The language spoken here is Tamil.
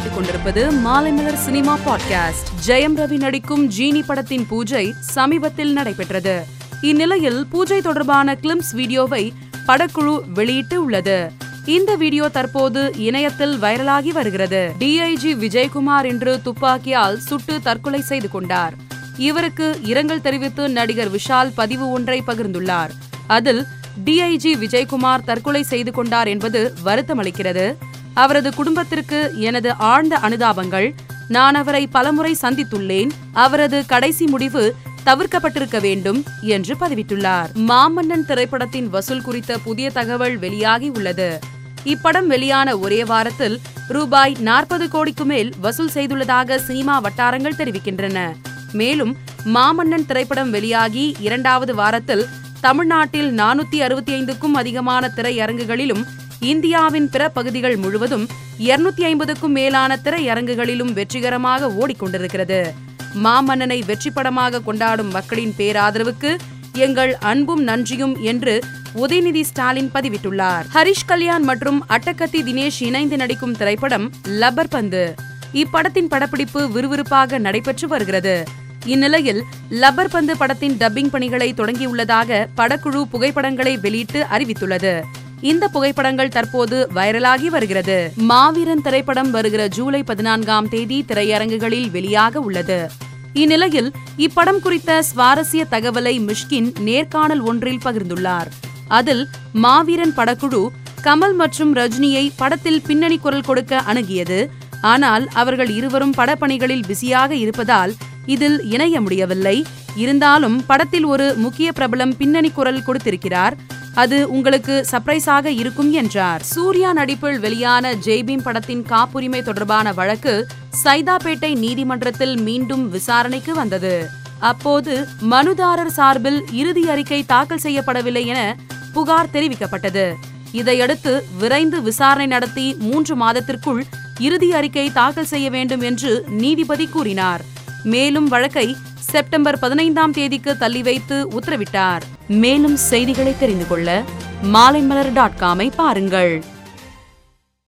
கேட்டுக்கொண்டிருப்பது மாலைமலர் சினிமா பாட்காஸ்ட். ஜெயம் ரவி நடிக்கும் ஜீனி படத்தின் பூஜை சமீபத்தில் நடைபெற்றது. இந்நிலையில் பூஜை தொடர்பான கிளிம்ஸ் வீடியோவை படக்குழு வெளியிட்டு உள்ளது. இந்த வீடியோ தற்போது இணையத்தில் வைரலாகி வருகிறது. டிஐஜி விஜயகுமார் இன்று துப்பாக்கியால் சுட்டு தற்கொலை செய்து கொண்டார். இவருக்கு இரங்கல் தெரிவித்து நடிகர் விஷால் பதிவு ஒன்றை பகிர்ந்துள்ளார். அதில் டிஐஜி விஜயகுமார் தற்கொலை செய்து கொண்டார் என்பது வருத்தமளிக்கிறது. அவரது குடும்பத்திற்கு எனது ஆழ்ந்த அனுதாபங்கள். நான் அவரை பலமுறை சந்தித்துள்ளேன். அவரது கடைசி முடிவு தவிர்க்கப்பட்டிருக்க வேண்டும் என்று பதிவிட்டுள்ளார். மாமன்னன் திரைப்படத்தின் வசூல் குறித்த புதிய தகவல் வெளியாகி உள்ளது. இப்படம் வெளியான ஒரே வாரத்தில் ரூபாய் நாற்பது கோடிக்கு மேல் வசூல் செய்துள்ளதாக சினிமா வட்டாரங்கள் தெரிவிக்கின்றன. மேலும் மாமன்னன் திரைப்படம் வெளியாகி இரண்டாவது வாரத்தில் தமிழ்நாட்டில் நானூத்தி அறுபத்தி ஐந்துக்கும் அதிகமான திரையரங்குகளிலும் இந்தியாவின் பிற பகுதிகள் முழுவதும் இருநூத்தி ஐம்பதுக்கும் மேலான திரையரங்குகளிலும் வெற்றிகரமாக ஓடிக்கொண்டிருக்கிறது. மாமன்னனை வெற்றி படமாக கொண்டாடும் மக்களின் பேராதரவுக்கு எங்கள் அன்பும் நன்றியும் என்று உதயநிதி ஸ்டாலின் பதிவிட்டுள்ளார். ஹரிஷ் கல்யாண் மற்றும் அட்டகத்தி தினேஷ் இணைந்து நடிக்கும் திரைப்படம் லப்பர் பந்து. இப்படத்தின் படப்பிடிப்பு விறுவிறுப்பாக நடைபெற்று வருகிறது. இந்நிலையில் லப்பர் பந்து படத்தின் டப்பிங் பணிகளை தொடங்கியுள்ளதாக படக்குழு புகைப்படங்களை வெளியிட்டு அறிவித்துள்ளது. இந்த புகைப்படங்கள் தற்போது வைரலாகி வருகிறது. மாவீரன் திரைப்படம் வருகிற ஜூலை பதினான்காம் தேதி திரையரங்குகளில் வெளியாக உள்ளது. இந்நிலையில் இப்படம் குறித்த சுவாரஸ்ய தகவலை மிஷ்கின் நேர்காணல் ஒன்றில் பகிர்ந்துள்ளார். அதில் மாவீரன் படக்குழு கமல் மற்றும் ரஜினியை படத்தில் பின்னணி குரல் கொடுக்க அணுகியது. ஆனால் அவர்கள் இருவரும் படப்பணிகளில் பிஸியாக இருப்பதால் இதில் இணைய முடியவில்லை. இருந்தாலும் படத்தில் ஒரு முக்கிய பிரபலம் பின்னணி குரல் கொடுத்திருக்கிறார். அது உங்களுக்கு சர்ப்ரைஸாக இருக்கும் என்றார். சூர்யா நடிப்பில் வெளியான ஜெய்பீம் படத்தின் காப்புரிமை தொடர்பான வழக்கு சைதாப்பேட்டை நீதிமன்றத்தில் மீண்டும் விசாரணைக்கு வந்தது. அப்போது மனுதாரர் சார்பில் இறுதி அறிக்கை தாக்கல் செய்யப்படவில்லை என புகார் தெரிவிக்கப்பட்டது. இதையடுத்து விரைந்து விசாரணை நடத்தி மூன்று மாதத்திற்குள் இறுதி அறிக்கை தாக்கல் செய்ய வேண்டும் என்று நீதிபதி கூறினார். மேலும் வழக்கை செப்டம்பர் பதினைந்தாம் தேதிக்கு தள்ளி வைத்து உத்தரவிட்டார். மேலும் செய்திகளை தெரிந்து கொள்ள மாலைமலர் டாட் காமை பாருங்கள்.